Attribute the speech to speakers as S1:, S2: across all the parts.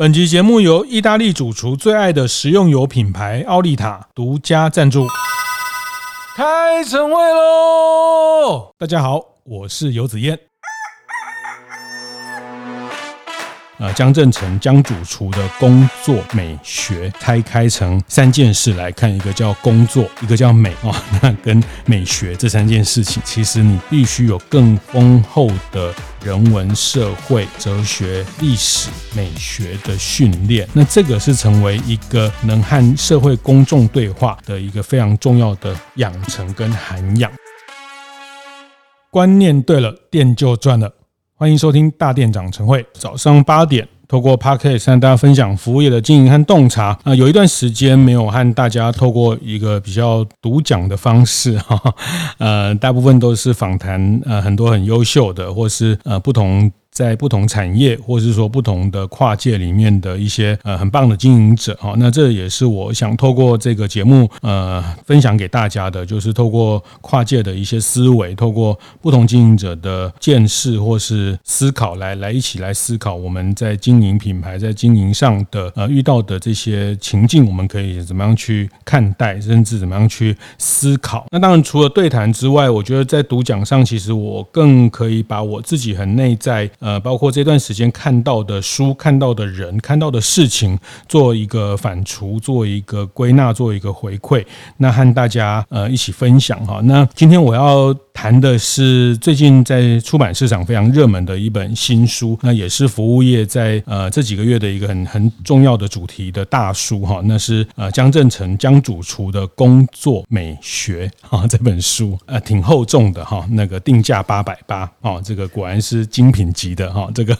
S1: 本集节目由意大利主厨最爱的食用油品牌奥利塔独家赞助。开晨会喽！大家好，我是游子彦。呃，江振成江主厨的工作美学拆开成三件事来看，一个叫工作，一个叫美啊、哦。那跟美学这三件事情，其实你必须有更丰厚的人文、社会、哲学、历史、美学的训练。那这个是成为一个能和社会公众对话的一个非常重要的养成跟涵养。观念对了，店就赚了。欢迎收听大店长晨会，早上八点，透过 Podcast 和大家分享服务业的经营和洞察。啊、有一段时间没有和大家透过一个比较独讲的方式，哈，呃，大部分都是访谈，呃，很多很优秀的，或是呃不同。在不同产业，或者是说不同的跨界里面的一些呃很棒的经营者哈，那这也是我想透过这个节目呃分享给大家的，就是透过跨界的一些思维，透过不同经营者的见识或是思考来来一起来思考我们在经营品牌在经营上的呃遇到的这些情境，我们可以怎么样去看待，甚至怎么样去思考。那当然除了对谈之外，我觉得在读讲上，其实我更可以把我自己很内在。呃，包括这段时间看到的书、看到的人、看到的事情，做一个反刍，做一个归纳，做一个回馈，那和大家呃一起分享哈。那今天我要谈的是最近在出版市场非常热门的一本新书，那也是服务业在呃这几个月的一个很很重要的主题的大书哈。那是呃江振成江主厨的工作美学啊，这本书呃挺厚重的哈，那个定价八百八啊，这个果然是精品级。的哈，这个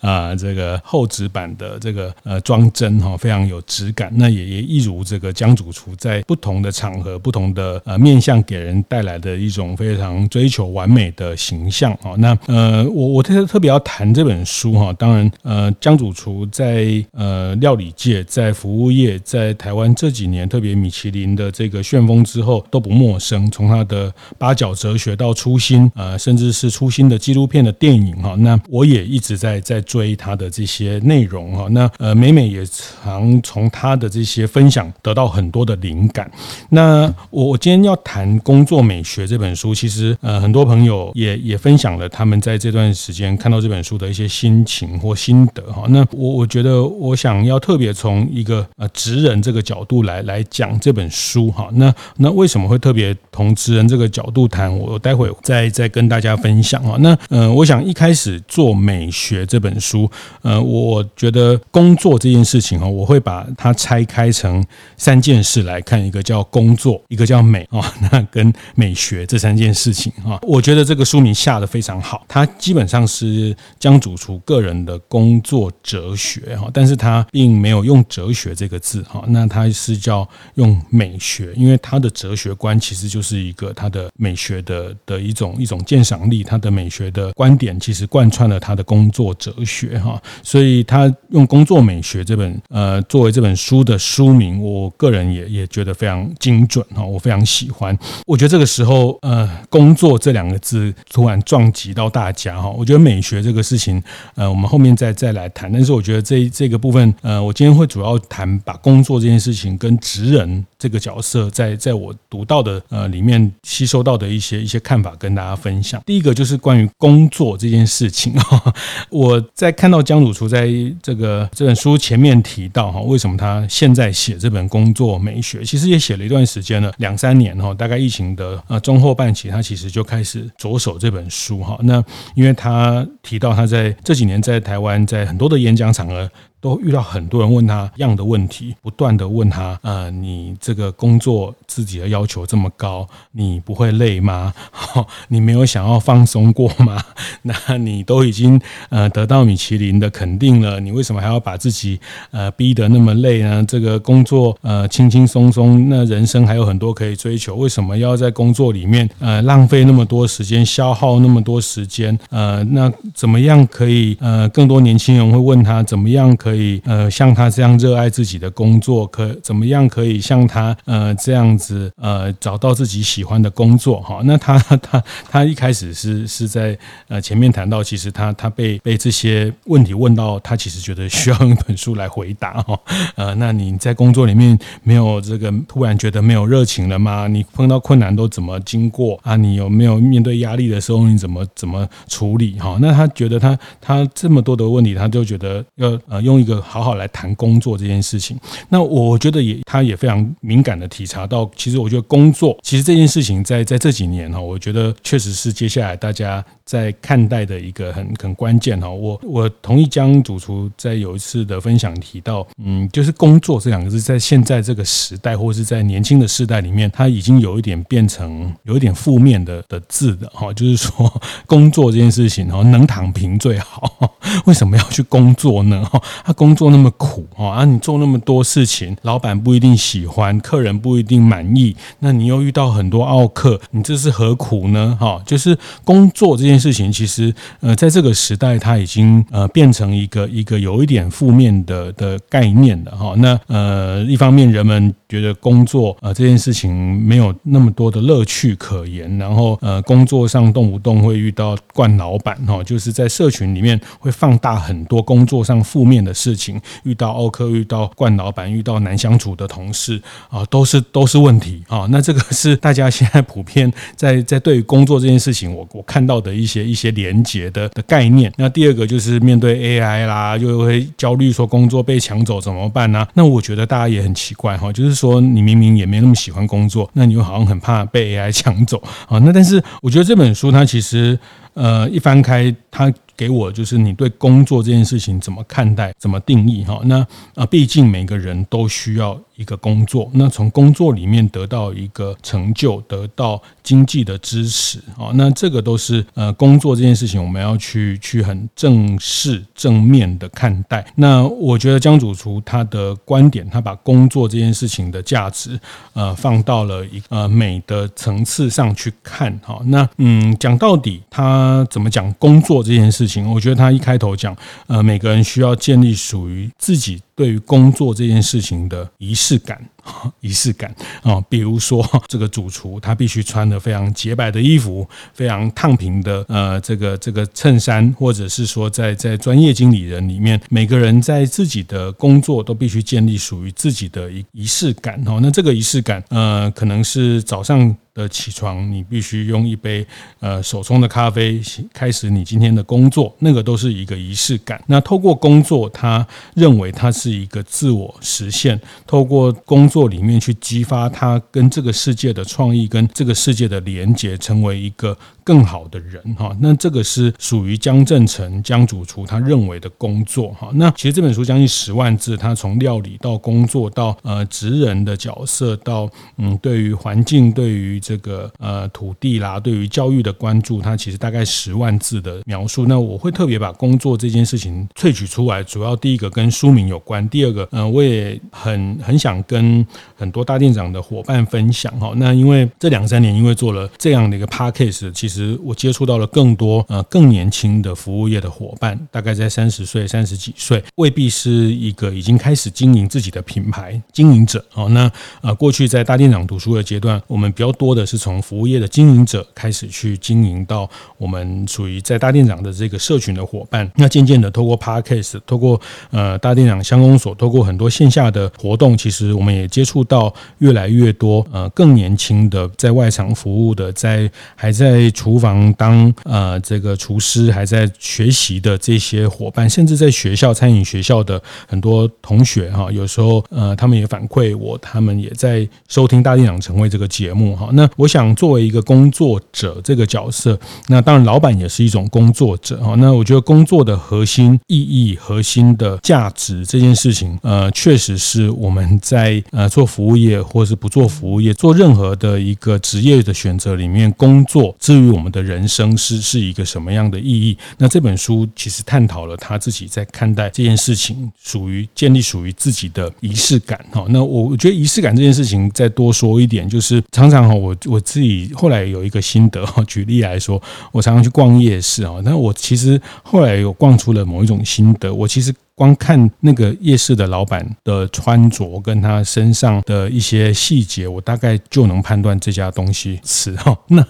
S1: 啊，这个厚纸板的这个呃装帧哈，非常有质感。那也也一如这个江主厨在不同的场合、不同的呃面向，给人带来的一种非常追求完美的形象啊。那呃，我我特特别要谈这本书哈。当然呃，江主厨在呃料理界、在服务业、在台湾这几年，特别米其林的这个旋风之后都不陌生。从他的八角哲学到初心，呃，甚至是初心的纪录片的电影哈，那。我也一直在在追他的这些内容哈，那呃美美也常从他的这些分享得到很多的灵感。那我我今天要谈《工作美学》这本书，其实呃很多朋友也也分享了他们在这段时间看到这本书的一些心情或心得哈。那我我觉得我想要特别从一个呃职人这个角度来来讲这本书哈。那那为什么会特别从职人这个角度谈？我待会再再跟大家分享哈。那呃我想一开始。做美学这本书，呃，我觉得工作这件事情哈，我会把它拆开成三件事来看，一个叫工作，一个叫美啊，那跟美学这三件事情哈，我觉得这个书名下的非常好，它基本上是江主厨个人的工作哲学哈，但是他并没有用哲学这个字哈，那他是叫用美学，因为他的哲学观其实就是一个他的美学的的一种一种鉴赏力，他的美学的观点其实贯穿。串了他的工作哲学哈，所以他用工作美学这本呃作为这本书的书名，我个人也也觉得非常精准哈，我非常喜欢。我觉得这个时候呃工作这两个字突然撞击到大家哈，我觉得美学这个事情呃我们后面再再来谈，但是我觉得这这个部分呃我今天会主要谈把工作这件事情跟职人这个角色在在我读到的呃里面吸收到的一些一些看法跟大家分享。第一个就是关于工作这件事情。我在看到江主厨在这个这本书前面提到哈，为什么他现在写这本工作美学，其实也写了一段时间了，两三年哈，大概疫情的呃中后半期，他其实就开始着手这本书哈。那因为他提到他在这几年在台湾在很多的演讲场合。都遇到很多人问他一样的问题，不断的问他，呃，你这个工作自己的要求这么高，你不会累吗？你没有想要放松过吗？那你都已经呃得到米其林的肯定了，你为什么还要把自己呃逼得那么累呢？这个工作呃轻轻松松，那人生还有很多可以追求，为什么要在工作里面呃浪费那么多时间，消耗那么多时间？呃，那怎么样可以呃更多年轻人会问他怎么样可可以呃像他这样热爱自己的工作？可怎么样可以像他呃这样子呃找到自己喜欢的工作？哈，那他他他一开始是是在呃前面谈到，其实他他被被这些问题问到，他其实觉得需要用一本书来回答哈。呃，那你在工作里面没有这个突然觉得没有热情了吗？你碰到困难都怎么经过啊？你有没有面对压力的时候你怎么怎么处理？哈，那他觉得他他这么多的问题，他就觉得要呃用一个好好来谈工作这件事情。那我觉得也他也非常敏感的体察到，其实我觉得工作其实这件事情在在这几年哈，我觉得确实是接下来大家在看待的一个很很关键哈。我我同意江主厨在有一次的分享提到，嗯，就是工作这两个字在现在这个时代，或是在年轻的世代里面，它已经有一点变成有一点负面的的字的哈，就是说 工作这件事情哈，能躺平最好，为什么要去工作呢？哈，他工作那么苦哈，啊，你做那么多事情，老板不一定喜欢，客人不一定满意，那你又遇到很多奥客，你这是何苦呢？哈，就是工作这件事情，其实呃，在这个时代，它已经呃变成一个一个有一点负面的的概念的哈。那呃，一方面人们觉得工作呃这件事情没有那么多的乐趣可言，然后呃，工作上动不动会遇到惯老板哈，就是在社群里面会放大很多工作上负面的事情，遇到奥客，遇到惯老板，遇到难相处的同事啊，都是都是问题啊。那这个是大家现在普遍在 在对于工作这件事情，我我看到的一些一些连结的的概念。那第二个就是面对 AI 啦，又会焦虑说工作被抢走怎么办呢？那我觉得大家也很奇怪哈，就是说你明明也没那么喜欢工作，那你又好像很怕被 AI 抢走啊。那但是我觉得这本书它其实呃一翻开他。给我就是你对工作这件事情怎么看待，怎么定义哈？那啊，毕竟每个人都需要一个工作，那从工作里面得到一个成就，得到经济的支持啊，那这个都是呃工作这件事情，我们要去去很正视、正面的看待。那我觉得江主厨他的观点，他把工作这件事情的价值呃放到了一呃美的层次上去看哈。那嗯，讲到底他怎么讲工作这件事情？我觉得他一开头讲，呃，每个人需要建立属于自己对于工作这件事情的仪式质感。仪式感啊，比如说这个主厨他必须穿的非常洁白的衣服，非常烫平的呃这个这个衬衫，或者是说在在专业经理人里面，每个人在自己的工作都必须建立属于自己的仪仪式感哦。那这个仪式感呃，可能是早上的起床，你必须用一杯呃手冲的咖啡开始你今天的工作，那个都是一个仪式感。那透过工作，他认为它是一个自我实现，透过工作。做里面去激发他跟这个世界的创意，跟这个世界的连接，成为一个更好的人哈。那这个是属于江振成江主厨他认为的工作哈。那其实这本书将近十万字，他从料理到工作到呃职人的角色，到嗯对于环境、对于这个呃土地啦、对于教育的关注，他其实大概十万字的描述。那我会特别把工作这件事情萃取出来，主要第一个跟书名有关，第二个嗯我也很很想跟。很多大店长的伙伴分享哈，那因为这两三年，因为做了这样的一个 podcast，其实我接触到了更多呃更年轻的服务业的伙伴，大概在三十岁、三十几岁，未必是一个已经开始经营自己的品牌经营者哦。那呃过去在大店长读书的阶段，我们比较多的是从服务业的经营者开始去经营到我们属于在大店长的这个社群的伙伴。那渐渐的透过 podcast，透过呃大店长相公所，透过很多线下的活动，其实我们也。接触到越来越多呃更年轻的在外场服务的，在还在厨房当呃这个厨师还在学习的这些伙伴，甚至在学校餐饮学校的很多同学哈，有时候呃他们也反馈我，他们也在收听大店长成为这个节目哈。那我想作为一个工作者这个角色，那当然老板也是一种工作者哈。那我觉得工作的核心意义、核心的价值这件事情，呃，确实是我们在呃。做服务业，或是不做服务业，做任何的一个职业的选择里面，工作至于我们的人生是是一个什么样的意义？那这本书其实探讨了他自己在看待这件事情，属于建立属于自己的仪式感。哈，那我我觉得仪式感这件事情再多说一点，就是常常哈，我我自己后来有一个心得哈，举例来说，我常常去逛夜市啊，那我其实后来有逛出了某一种心得，我其实。光看那个夜市的老板的穿着跟他身上的一些细节，我大概就能判断这家东西是哈。那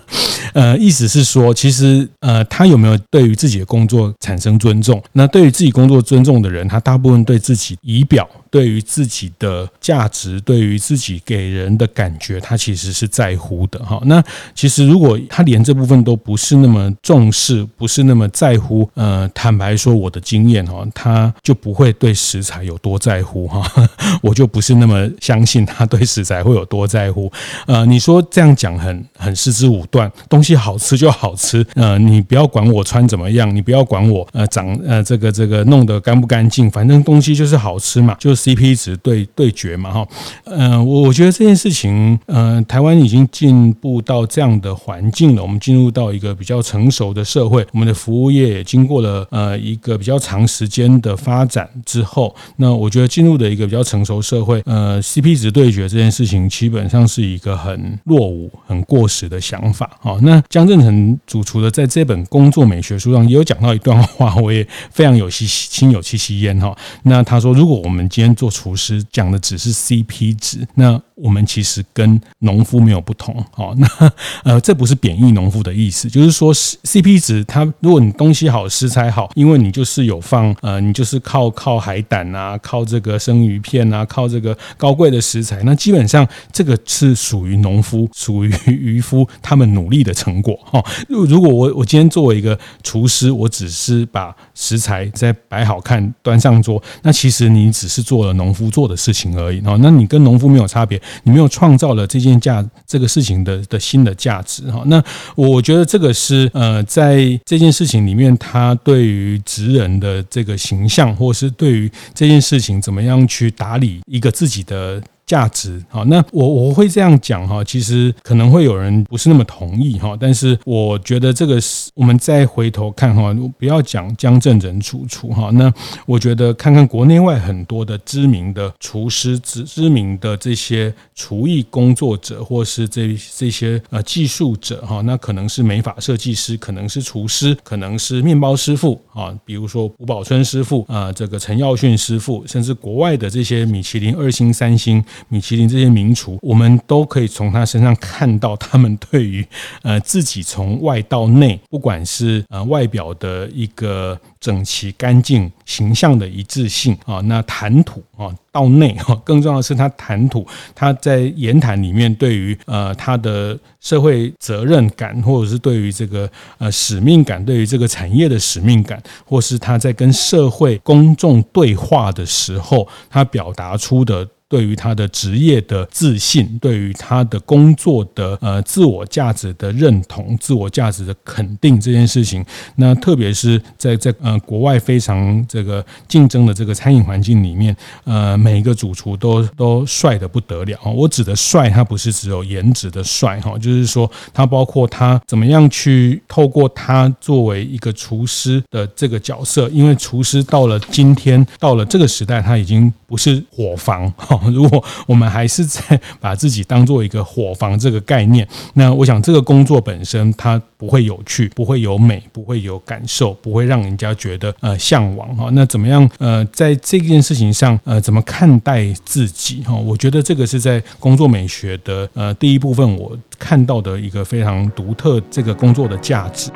S1: 呃，意思是说，其实呃，他有没有对于自己的工作产生尊重？那对于自己工作尊重的人，他大部分对自己仪表。对于自己的价值，对于自己给人的感觉，他其实是在乎的哈。那其实如果他连这部分都不是那么重视，不是那么在乎，呃，坦白说，我的经验哈，他就不会对食材有多在乎哈。我就不是那么相信他对食材会有多在乎。呃，你说这样讲很很失之武断，东西好吃就好吃，呃，你不要管我穿怎么样，你不要管我呃长呃这个这个弄得干不干净，反正东西就是好吃嘛，就。CP 值对对决嘛哈，嗯，我我觉得这件事情，嗯，台湾已经进步到这样的环境了，我们进入到一个比较成熟的社会，我们的服务业也经过了呃一个比较长时间的发展之后，那我觉得进入的一个比较成熟社会，呃，CP 值对决这件事情基本上是一个很落伍、很过时的想法啊。那江振成主厨的在这本工作美学书上也有讲到一段话，我也非常有戚心有戚戚焉哈。那他说，如果我们今天做厨师讲的只是 CP 值，那我们其实跟农夫没有不同。哦，那呃，这不是贬义农夫的意思，就是说 CP 值，它如果你东西好，食材好，因为你就是有放呃，你就是靠靠海胆啊，靠这个生鱼片啊，靠这个高贵的食材，那基本上这个是属于农夫、属于渔夫他们努力的成果。哈，如果我我今天作为一个厨师，我只是把食材再摆好看端上桌，那其实你只是做。做了农夫做的事情而已哈，那你跟农夫没有差别，你没有创造了这件价这个事情的的新的价值哈。那我觉得这个是呃，在这件事情里面，他对于职人的这个形象，或是对于这件事情怎么样去打理一个自己的。价值好，那我我会这样讲哈，其实可能会有人不是那么同意哈，但是我觉得这个是我们再回头看哈，不要讲江振诚主厨哈，那我觉得看看国内外很多的知名的厨师、知知名的这些厨艺工作者，或是这这些呃技术者哈，那可能是美发设计师，可能是厨师，可能是面包师傅啊，比如说吴宝春师傅啊，这个陈耀训师傅，甚至国外的这些米其林二星、三星。米其林这些名厨，我们都可以从他身上看到他们对于呃自己从外到内，不管是呃外表的一个整齐干净、形象的一致性啊，那谈吐啊到内哈，更重要的是他谈吐，他在言谈里面对于呃他的社会责任感，或者是对于这个呃使命感，对于这个产业的使命感，或是他在跟社会公众对话的时候，他表达出的。对于他的职业的自信，对于他的工作的呃自我价值的认同、自我价值的肯定这件事情，那特别是在在呃国外非常这个竞争的这个餐饮环境里面，呃每一个主厨都都帅的不得了。我指的帅，他不是只有颜值的帅哈，就是说他包括他怎么样去透过他作为一个厨师的这个角色，因为厨师到了今天，到了这个时代，他已经不是伙房哈。如果我们还是在 把自己当做一个伙房这个概念，那我想这个工作本身它不会有趣，不会有美，不会有感受，不会让人家觉得呃向往哈。那怎么样呃在这件事情上呃怎么看待自己哈？我觉得这个是在工作美学的呃第一部分我看到的一个非常独特这个工作的价值。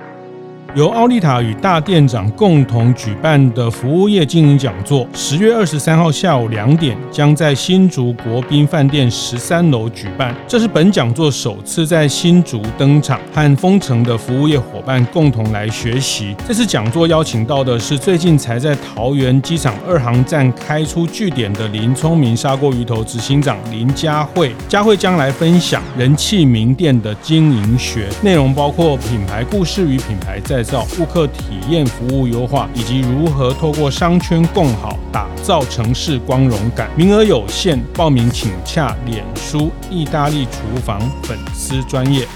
S1: 由奥利塔与大店长共同举办的服务业经营讲座，十月二十三号下午两点，将在新竹国宾饭店十三楼举办。这是本讲座首次在新竹登场，和丰城的服务业伙伴共同来学习。这次讲座邀请到的是最近才在桃园机场二航站开出据点的林聪明砂锅鱼头执行长林佳慧。佳慧将来分享人气名店的经营学，内容包括品牌故事与品牌在造顾客体验服务优化，以及如何透过商圈共好打造城市光荣感。名额有限，报名请洽脸书意大利厨房粉丝专业。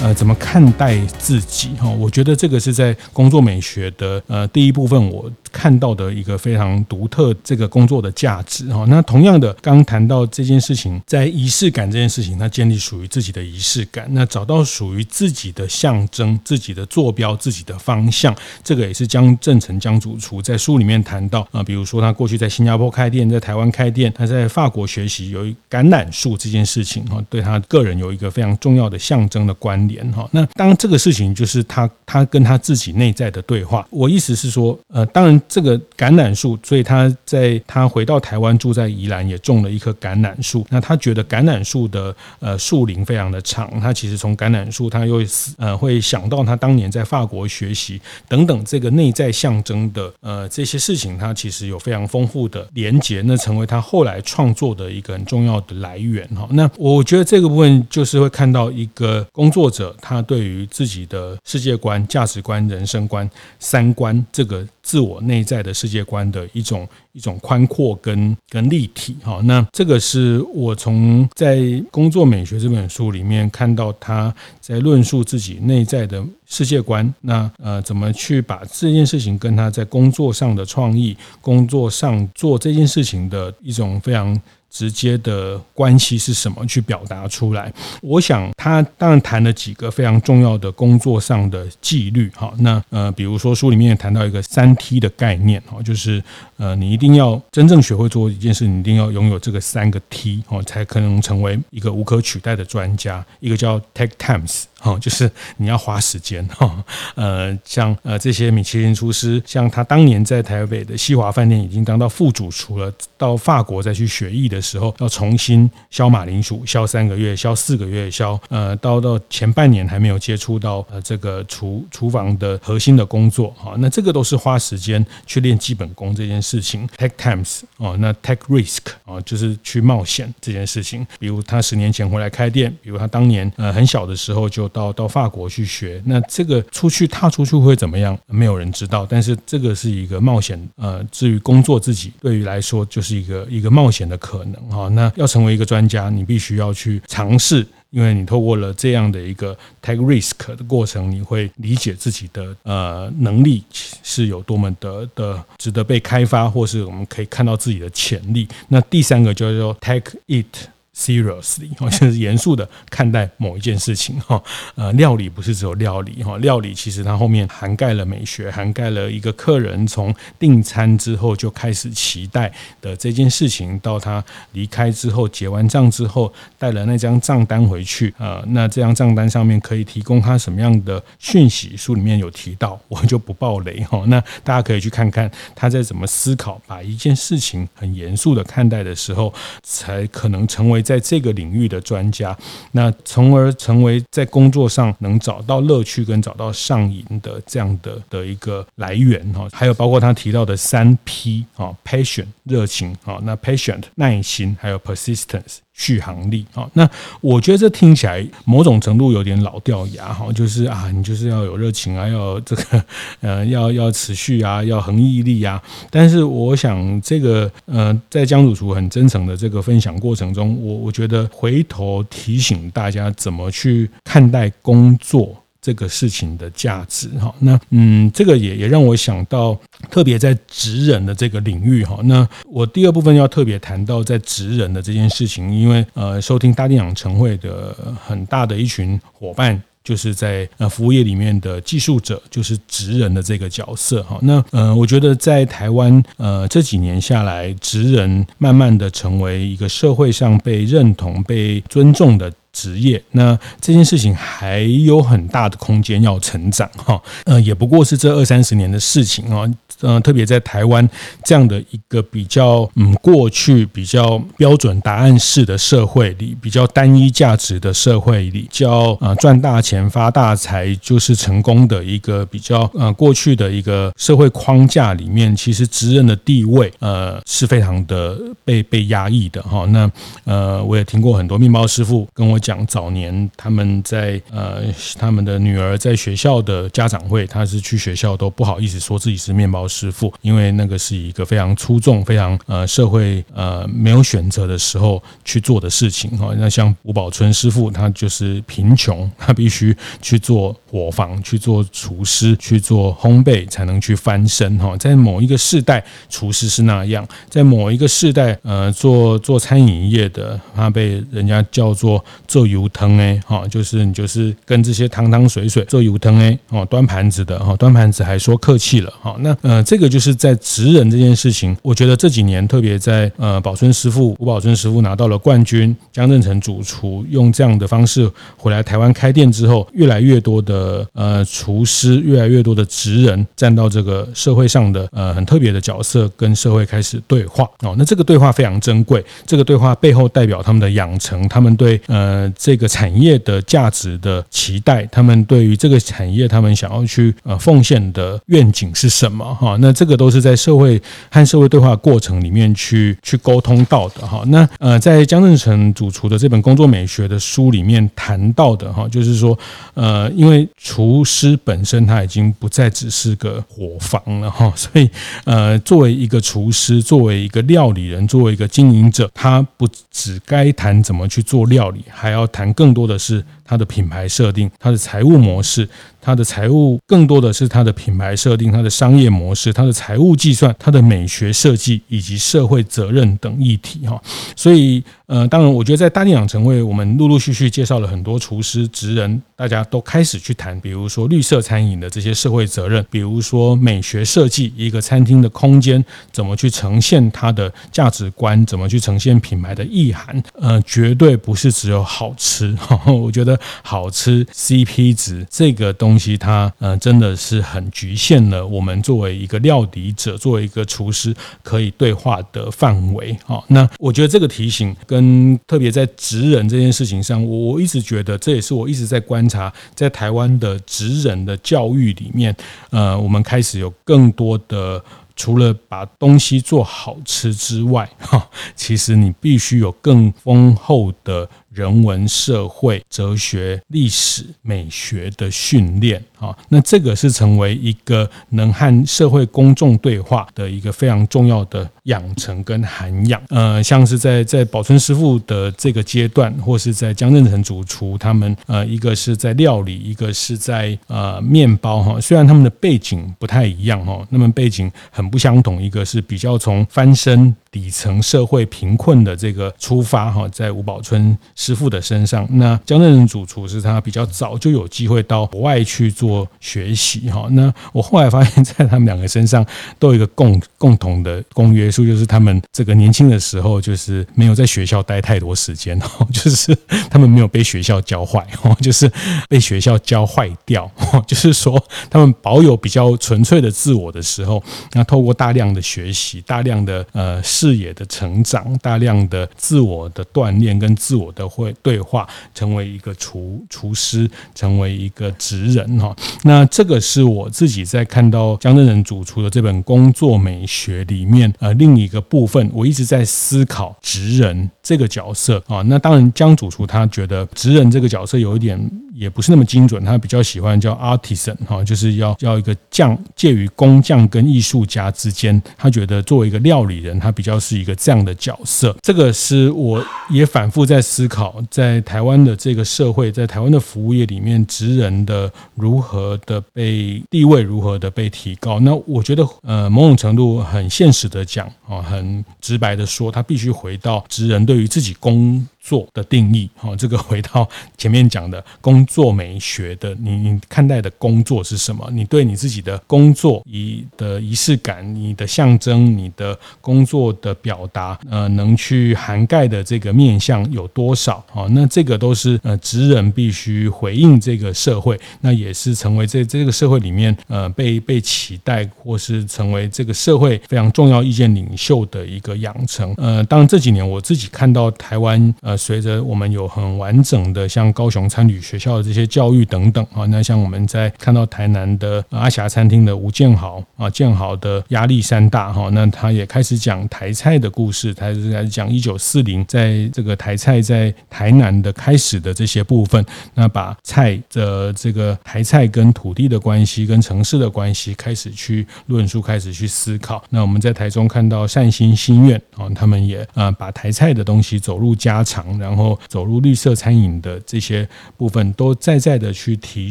S1: 呃，怎么看待自己？哈，我觉得这个是在工作美学的呃第一部分，我看到的一个非常独特这个工作的价值哈。那同样的，刚谈到这件事情，在仪式感这件事情，他建立属于自己的仪式感，那找到属于自己的象征、自己的坐标、自己的方向，这个也是江振诚江主厨在书里面谈到啊，比如说他过去在新加坡开店，在台湾开店，他在法国学习有橄榄树这件事情哈，对他个人有一个非常重要的象征的关联哈。那当这个事情就是他他跟他自己内在的对话，我意思是说，呃，当然这个橄榄树，所以他在他回到台湾住在宜兰，也种了一棵橄榄树。那他觉得橄榄树的呃树龄非常的长，他其实从橄榄树，他又呃会想到他当年在法国学习等等这个内在象征的呃这些事情，他其实有非常丰富的连结，那成为他后来创作的一个很重要的来源哈。那我觉得这个部分就是会看到一个工作者他对于自己的世界观、价值观、人生观、三观这个自我内在的世界观的一种一种宽阔跟跟立体哈。那这个是我从在《工作美学》这本书里面看到他在论述自己内在的世界观。那呃，怎么去把这件事情跟他在工作上的创意、工作上做这件事情的一种非常。直接的关系是什么？去表达出来。我想他当然谈了几个非常重要的工作上的纪律。哈，那呃，比如说书里面也谈到一个三 T 的概念。哈，就是呃，你一定要真正学会做一件事，你一定要拥有这个三个 T，哦，才可能成为一个无可取代的专家。一个叫 Take Times。哈，就是你要花时间哈，呃，像呃这些米其林厨师，像他当年在台北的西华饭店已经当到副主厨了，到法国再去学艺的时候，要重新削马铃薯，削三个月，削四个月，削呃，到到前半年还没有接触到呃这个厨厨房的核心的工作哈，那这个都是花时间去练基本功这件事情。Take times 哦，那 take risk 啊，就是去冒险这件事情。比如他十年前回来开店，比如他当年呃很小的时候就。到到法国去学，那这个出去踏出去会怎么样？没有人知道。但是这个是一个冒险，呃，至于工作自己，对于来说就是一个一个冒险的可能哈。那要成为一个专家，你必须要去尝试，因为你透过了这样的一个 take risk 的过程，你会理解自己的呃能力是有多么的的值得被开发，或是我们可以看到自己的潜力。那第三个就是说 take it。Seriously，哈，就是严肃的看待某一件事情，哈，呃，料理不是只有料理，哈，料理其实它后面涵盖了美学，涵盖了一个客人从订餐之后就开始期待的这件事情，到他离开之后结完账之后带了那张账单回去，呃，那这张账单上面可以提供他什么样的讯息？书里面有提到，我就不爆雷，哈，那大家可以去看看他在怎么思考，把一件事情很严肃的看待的时候，才可能成为。在这个领域的专家，那从而成为在工作上能找到乐趣跟找到上瘾的这样的的一个来源哈，还有包括他提到的三 P 啊，patient 热情啊，那 Patient 耐心，还有 Persistence。续航力啊，那我觉得这听起来某种程度有点老掉牙哈，就是啊，你就是要有热情啊，要这个呃，要要持续啊，要恒毅力啊。但是我想这个呃，在江主厨很真诚的这个分享过程中，我我觉得回头提醒大家怎么去看待工作。这个事情的价值哈，那嗯，这个也也让我想到，特别在职人的这个领域哈，那我第二部分要特别谈到在职人的这件事情，因为呃，收听大店长晨会的很大的一群伙伴，就是在呃服务业里面的技术者，就是职人的这个角色哈。那呃，我觉得在台湾呃这几年下来，职人慢慢的成为一个社会上被认同、被尊重的。职业，那这件事情还有很大的空间要成长哈，呃，也不过是这二三十年的事情啊，呃，特别在台湾这样的一个比较嗯过去比较标准答案式的社会里，比较单一价值的社会里，叫呃赚大钱发大财就是成功的一个比较呃过去的一个社会框架里面，其实职人的地位呃是非常的被被压抑的哈。那呃，我也听过很多面包师傅跟我讲。讲早年他们在呃他们的女儿在学校的家长会，他是去学校都不好意思说自己是面包师傅，因为那个是一个非常出众、非常呃社会呃没有选择的时候去做的事情哈。那像吴宝春师傅，他就是贫穷，他必须去做伙房，去做厨师，去做烘焙，才能去翻身哈。在某一个世代，厨师是那样；在某一个世代，呃，做做餐饮业的，他被人家叫做做油汤哎，哈，就是你就是跟这些汤汤水水做油汤哎，哦，端盘子的哈，端盘子还说客气了哈。那呃，这个就是在职人这件事情，我觉得这几年特别在呃，宝春师傅吴宝春师傅拿到了冠军，江振成主厨用这样的方式回来台湾开店之后，越来越多的呃厨师，越来越多的职人站到这个社会上的呃很特别的角色，跟社会开始对话哦。那这个对话非常珍贵，这个对话背后代表他们的养成，他们对呃这个产业的价值的期待，他们对于这个产业他们想要去呃奉献的愿景是什么哈？那这个都是在社会和社会对话过程里面去去沟通到的哈。那呃在江振成主厨的这本工作美学的书里面谈到的哈，就是说呃因为厨师本身他已经不再只是个伙房了哈，所以呃作为一个厨师，作为一个料理人，作为一个经营者，他不只该谈怎么去做料理，还还要谈更多的是他的品牌设定，他的财务模式。它的财务更多的是它的品牌设定、它的商业模式、它的财务计算、它的美学设计以及社会责任等议题哈。所以呃，当然，我觉得在大店养成会，我们陆陆续续介绍了很多厨师职人，大家都开始去谈，比如说绿色餐饮的这些社会责任，比如说美学设计一个餐厅的空间怎么去呈现它的价值观，怎么去呈现品牌的意涵。呃，绝对不是只有好吃。我觉得好吃 CP 值这个东西。它嗯，真的是很局限了我们作为一个料理者，作为一个厨师可以对话的范围啊。那我觉得这个提醒跟特别在职人这件事情上，我我一直觉得这也是我一直在观察，在台湾的职人的教育里面，呃，我们开始有更多的除了把东西做好吃之外，哈，其实你必须有更丰厚的。人文、社会、哲学、历史、美学的训练啊，那这个是成为一个能和社会公众对话的一个非常重要的养成跟涵养。呃，像是在在宝春师傅的这个阶段，或是在江振成主厨他们，呃，一个是在料理，一个是在呃面包哈。虽然他们的背景不太一样哈，那么背景很不相同，一个是比较从翻身。底层社会贫困的这个出发哈，在吴宝春师傅的身上，那江振仁主厨是他比较早就有机会到国外去做学习哈。那我后来发现，在他们两个身上都有一个共共同的公约数，就是他们这个年轻的时候就是没有在学校待太多时间哈，就是他们没有被学校教坏哦，就是被学校教坏掉，就是说他们保有比较纯粹的自我的时候，那透过大量的学习，大量的呃。视野的成长，大量的自我的锻炼跟自我的会对话，成为一个厨厨师，成为一个职人哈。那这个是我自己在看到江振诚主厨的这本工作美学里面呃另一个部分，我一直在思考职人这个角色啊。那当然江主厨他觉得职人这个角色有一点也不是那么精准，他比较喜欢叫 artisan 哈，就是要要一个匠介于工匠跟艺术家之间。他觉得作为一个料理人，他比较。是一个这样的角色，这个是我也反复在思考，好在台湾的这个社会，在台湾的服务业里面，职人的如何的被地位，如何的被提高。那我觉得，呃，某种程度很现实的讲，啊，很直白的说，他必须回到职人对于自己工。做的定义，哈，这个回到前面讲的工作美学的，你你看待的工作是什么？你对你自己的工作仪的仪式感、你的象征、你的工作的表达，呃，能去涵盖的这个面向有多少？哈，那这个都是呃职人必须回应这个社会，那也是成为这这个社会里面呃被被期待或是成为这个社会非常重要意见领袖的一个养成。呃，当然这几年我自己看到台湾。呃，随着我们有很完整的像高雄餐旅学校的这些教育等等啊，那像我们在看到台南的阿霞餐厅的吴建豪啊，建豪的压力山大哈，那他也开始讲台菜的故事，他是开始讲一九四零在这个台菜在台南的开始的这些部分，那把菜的这个台菜跟土地的关系跟城市的关系开始去论述，开始去思考。那我们在台中看到善心心愿啊，他们也啊把台菜的东西走入家常，然后走入绿色餐饮的这些部分，都在在的去提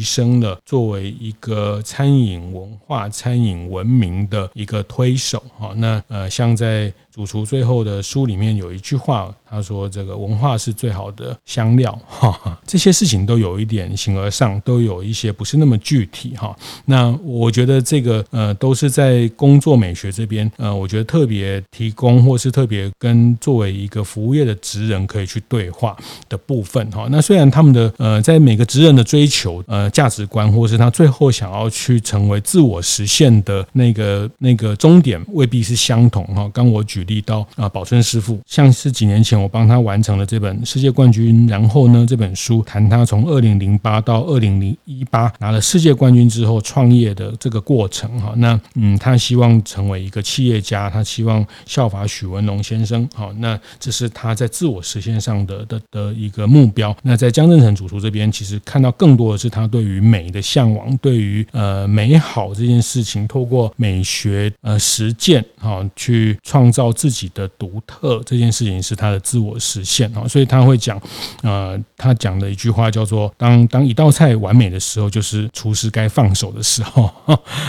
S1: 升了作为一个餐饮文化、餐饮文明的一个推手。好，那呃，像在。主厨最后的书里面有一句话，他说：“这个文化是最好的香料。”哈，这些事情都有一点形而上，都有一些不是那么具体哈。那我觉得这个呃，都是在工作美学这边呃，我觉得特别提供或是特别跟作为一个服务业的职人可以去对话的部分哈。那虽然他们的呃，在每个职人的追求呃价值观，或是他最后想要去成为自我实现的那个那个终点未必是相同哈。刚我举。力到啊，宝春师傅，像是几年前我帮他完成了这本世界冠军，然后呢，这本书谈他从二零零八到二零零一八拿了世界冠军之后创业的这个过程哈。那嗯，他希望成为一个企业家，他希望效法许文龙先生。好，那这是他在自我实现上的的的一个目标。那在江振成主厨这边，其实看到更多的是他对于美的向往，对于呃美好这件事情，透过美学呃实践哈，去创造。自己的独特这件事情是他的自我实现啊，所以他会讲，呃，他讲的一句话叫做：当当一道菜完美的时候，就是厨师该放手的时候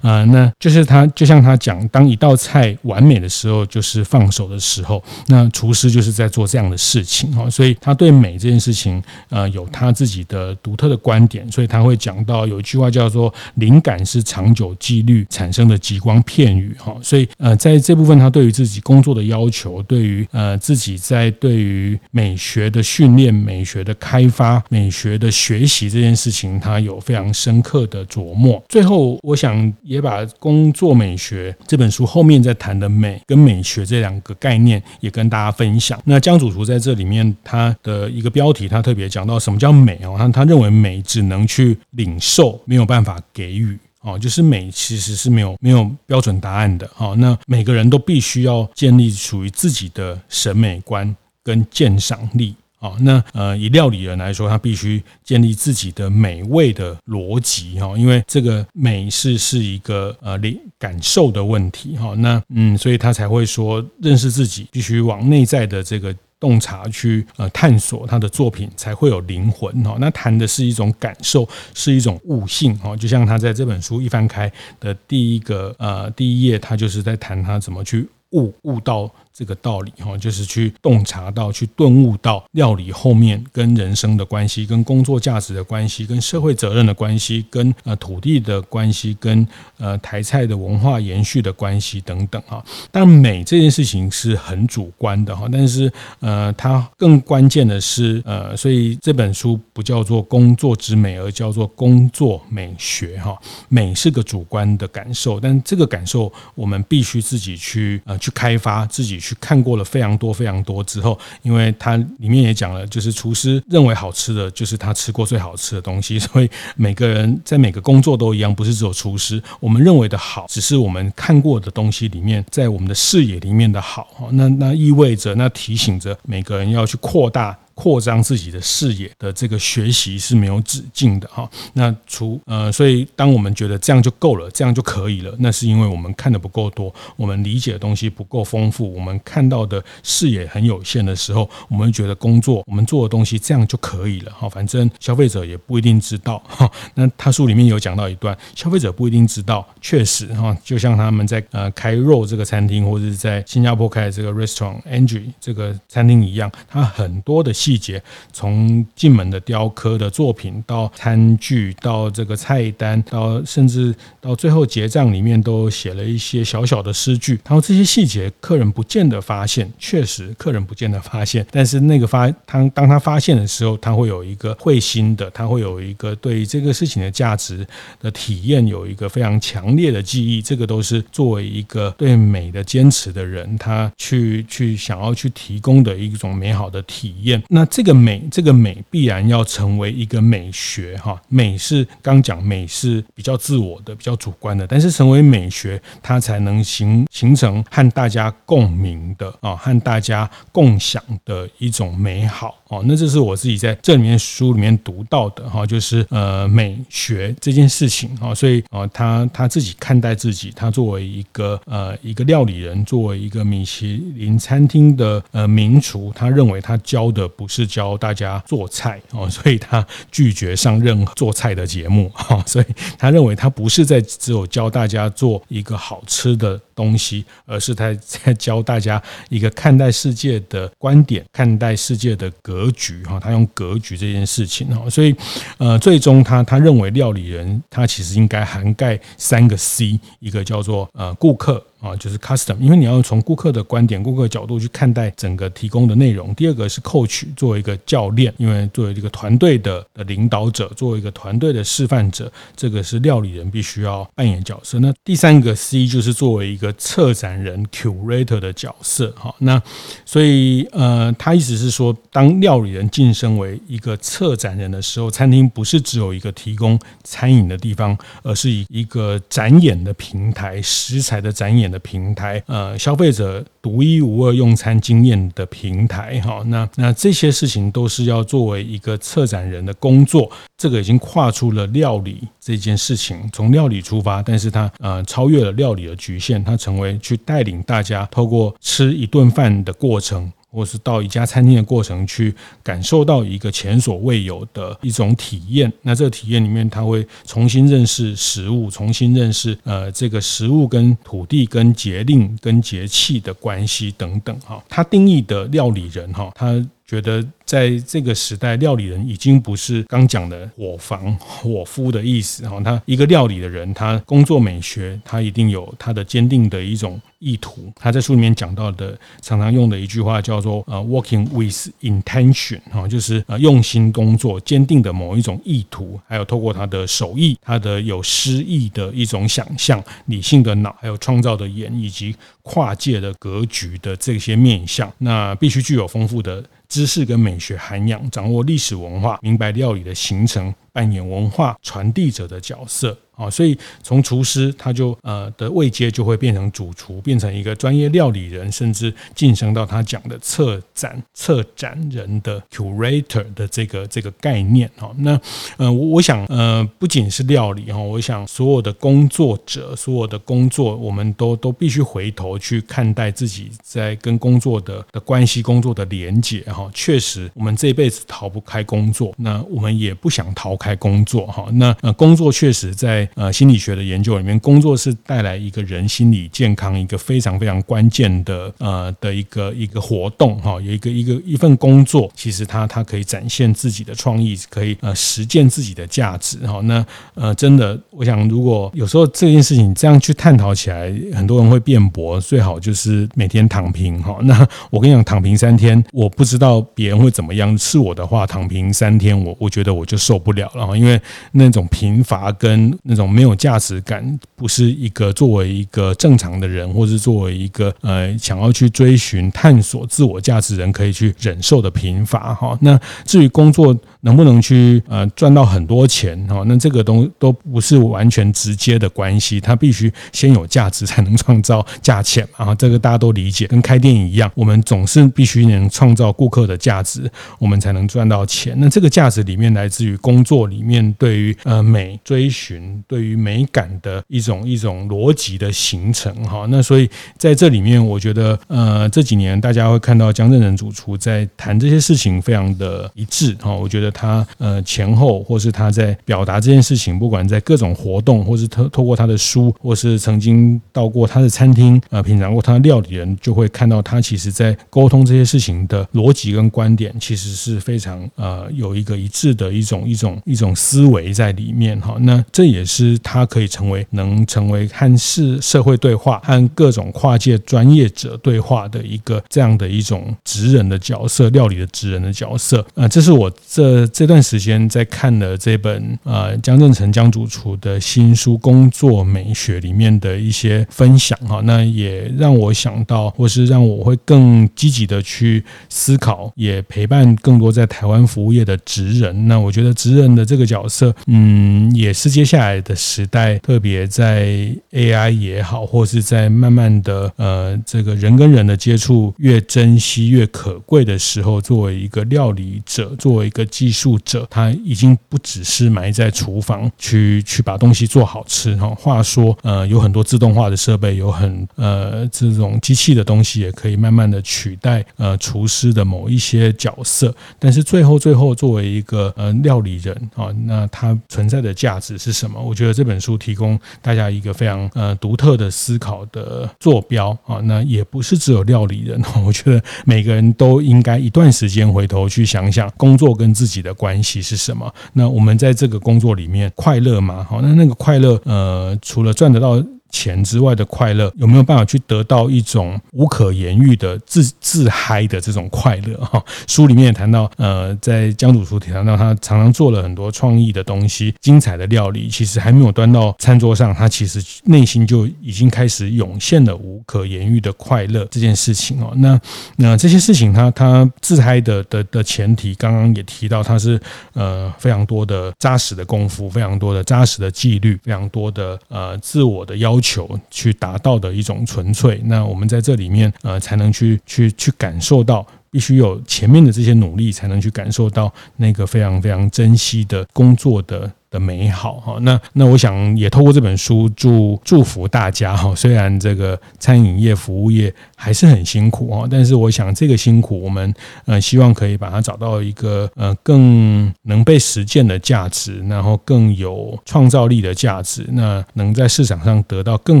S1: 啊，那就是他就像他讲，当一道菜完美的时候，就是放手的时候，那厨师就是在做这样的事情哈，所以他对美这件事情，呃，有他自己的独特的观点，所以他会讲到有一句话叫做：灵感是长久纪律产生的极光片语哈，所以呃，在这部分他对于自己工工作的要求，对于呃自己在对于美学的训练、美学的开发、美学的学习这件事情，他有非常深刻的琢磨。最后，我想也把工作美学这本书后面在谈的美跟美学这两个概念也跟大家分享。那江主厨在这里面他的一个标题，他特别讲到什么叫美哦，他他认为美只能去领受，没有办法给予。哦，就是美其实是没有没有标准答案的。哦，那每个人都必须要建立属于自己的审美观跟鉴赏力。哦，那呃，以料理人来说，他必须建立自己的美味的逻辑。哈，因为这个美是是一个呃感感受的问题。哈，那嗯，所以他才会说，认识自己必须往内在的这个。洞察去呃探索他的作品才会有灵魂哈，那谈的是一种感受，是一种悟性哈，就像他在这本书一翻开的第一个呃第一页，他就是在谈他怎么去悟悟到。这个道理哈，就是去洞察到、去顿悟到料理后面跟人生的关系、跟工作价值的关系、跟社会责任的关系、跟呃土地的关系、跟呃台菜的文化延续的关系等等哈。但美这件事情是很主观的哈，但是呃，它更关键的是呃，所以这本书不叫做工作之美，而叫做工作美学哈。美是个主观的感受，但这个感受我们必须自己去呃去开发自己。去看过了非常多非常多之后，因为它里面也讲了，就是厨师认为好吃的就是他吃过最好吃的东西，所以每个人在每个工作都一样，不是只有厨师。我们认为的好，只是我们看过的东西里面，在我们的视野里面的好。那那意味着，那提醒着每个人要去扩大。扩张自己的视野的这个学习是没有止境的哈。那除呃，所以当我们觉得这样就够了，这样就可以了，那是因为我们看的不够多，我们理解的东西不够丰富，我们看到的视野很有限的时候，我们觉得工作我们做的东西这样就可以了哈。反正消费者也不一定知道哈。那他书里面有讲到一段，消费者不一定知道，确实哈，就像他们在呃开肉这个餐厅，或者是在新加坡开的这个 Restaurant Angie 这个餐厅一样，它很多的。细节，从进门的雕刻的作品，到餐具，到这个菜单，到甚至到最后结账里面，都写了一些小小的诗句。然后这些细节，客人不见得发现，确实客人不见得发现。但是那个发，他当他发现的时候，他会有一个会心的，他会有一个对这个事情的价值的体验，有一个非常强烈的记忆。这个都是作为一个对美的坚持的人，他去去想要去提供的一种美好的体验。那这个美，这个美必然要成为一个美学哈。美是刚讲美是比较自我的、比较主观的，但是成为美学，它才能形形成和大家共鸣的啊，和大家共享的一种美好哦。那这是我自己在这里面书里面读到的哈，就是呃美学这件事情啊，所以啊，他他自己看待自己，他作为一个呃一个料理人，作为一个米其林餐厅的呃名厨，他认为他教的不是教大家做菜哦，所以他拒绝上任何做菜的节目哈，所以他认为他不是在只有教大家做一个好吃的东西，而是他在教大家一个看待世界的观点，看待世界的格局哈。他用格局这件事情哈，所以呃，最终他他认为料理人他其实应该涵盖三个 C，一个叫做呃顾客。啊，就是 custom，因为你要从顾客的观点、顾客角度去看待整个提供的内容。第二个是 coach，作为一个教练，因为作为一个团队的的领导者，作为一个团队的示范者，这个是料理人必须要扮演角色。那第三个 C 就是作为一个策展人 curator 的角色。哈，那所以呃，他意思是说，当料理人晋升为一个策展人的时候，餐厅不是只有一个提供餐饮的地方，而是以一个展演的平台，食材的展演的平台，呃，消费者独一无二用餐经验的平台，哈，那那这些事情都是要作为一个策展人的工作，这个已经跨出了料理这件事情，从料理出发，但是它呃超越了料理的局限，它成为去带领大家透过吃一顿饭的过程。或是到一家餐厅的过程去感受到一个前所未有的一种体验，那这个体验里面，他会重新认识食物，重新认识呃这个食物跟土地、跟节令、跟节气的关系等等哈。他定义的料理人哈，他觉得。在这个时代，料理人已经不是刚讲的伙房、伙夫的意思哈。他一个料理的人，他工作美学，他一定有他的坚定的一种意图。他在书里面讲到的，常常用的一句话叫做“呃，working with intention” 哈，就是呃用心工作，坚定的某一种意图，还有透过他的手艺，他的有诗意的一种想象，理性的脑，还有创造的眼，以及跨界的格局的这些面向，那必须具有丰富的知识跟美学涵养，掌握历史文化，明白料理的形成，扮演文化传递者的角色。啊，所以从厨师他就呃的位阶就会变成主厨，变成一个专业料理人，甚至晋升到他讲的策展策展人的 curator 的这个这个概念。哈，那呃我我想呃不仅是料理哈，我想所有的工作者，所有的工作，我们都都必须回头去看待自己在跟工作的的关系、工作的连结。哈，确实我们这辈子逃不开工作，那我们也不想逃开工作。哈，那呃工作确实在呃，心理学的研究里面，工作是带来一个人心理健康一个非常非常关键的呃的一个一个活动哈，有一个一个一份工作，其实它它可以展现自己的创意，可以呃实践自己的价值哈。那呃真的，我想如果有时候这件事情这样去探讨起来，很多人会辩驳，最好就是每天躺平哈。那我跟你讲，躺平三天，我不知道别人会怎么样，是我的话，躺平三天，我我觉得我就受不了了，因为那种贫乏跟那种没有价值感，不是一个作为一个正常的人，或是作为一个呃想要去追寻探索自我价值人可以去忍受的贫乏哈。那至于工作能不能去呃赚到很多钱哈，那这个东都不是完全直接的关系，它必须先有价值才能创造价钱啊。这个大家都理解，跟开店一样，我们总是必须能创造顾客的价值，我们才能赚到钱。那这个价值里面来自于工作里面对于呃美追寻。对于美感的一种一种逻辑的形成哈，那所以在这里面，我觉得呃这几年大家会看到江振仁主厨在谈这些事情非常的一致哈，我觉得他呃前后或是他在表达这件事情，不管在各种活动，或是透透过他的书，或是曾经到过他的餐厅呃品尝过他的料理人，就会看到他其实在沟通这些事情的逻辑跟观点，其实是非常呃有一个一致的一种一种一种思维在里面哈，那这也是他可以成为能成为和世社会对话、和各种跨界专业者对话的一个这样的一种职人的角色，料理的职人的角色。啊，这是我这这段时间在看了这本呃江振成江主厨的新书《工作美学》里面的一些分享哈，那也让我想到，或是让我会更积极的去思考，也陪伴更多在台湾服务业的职人。那我觉得职人的这个角色，嗯，也是接下来的时代，特别在 AI 也好，或是在慢慢的呃这个人跟人的接触越珍惜越可贵的时候，作为一个料理者，作为一个技术者，他已经不只是埋在厨房去去把东西做好吃哈。话说，呃，有很多自动化的设备，有很呃这种机器的东西，也可以慢慢的取代呃厨师的某一些角色。但是最后最后，作为一个呃料理人啊，那他存在的价值是什么？我觉得这本书提供大家一个非常呃独特的思考的坐标啊。那也不是只有料理人，我觉得每个人都应该一段时间回头去想想，工作跟自己的关系是什么。那我们在这个工作里面快乐吗？好，那那个快乐，呃，除了赚得到。钱之外的快乐，有没有办法去得到一种无可言喻的自自嗨的这种快乐？哈，书里面也谈到，呃，在江主厨提到，他常常做了很多创意的东西，精彩的料理，其实还没有端到餐桌上，他其实内心就已经开始涌现了无可言喻的快乐这件事情哦。那那这些事情他，他他自嗨的的的前提，刚刚也提到，他是呃非常多的扎实的功夫，非常多的扎实的纪律，非常多的呃自我的要求。求去达到的一种纯粹，那我们在这里面呃，才能去去去感受到，必须有前面的这些努力，才能去感受到那个非常非常珍惜的工作的。的美好哈，那那我想也透过这本书祝祝福大家哈。虽然这个餐饮业、服务业还是很辛苦哈，但是我想这个辛苦，我们呃希望可以把它找到一个呃更能被实践的价值，然后更有创造力的价值，那能在市场上得到更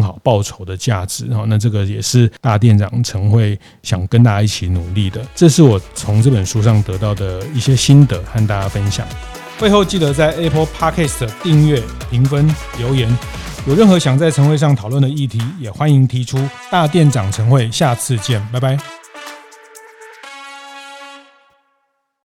S1: 好报酬的价值哈。那这个也是大店长陈慧想跟大家一起努力的。这是我从这本书上得到的一些心得，和大家分享。会后记得在 Apple Podcast 订阅、评分、留言。有任何想在晨会上讨论的议题，也欢迎提出。大店长晨会，下次见，拜拜。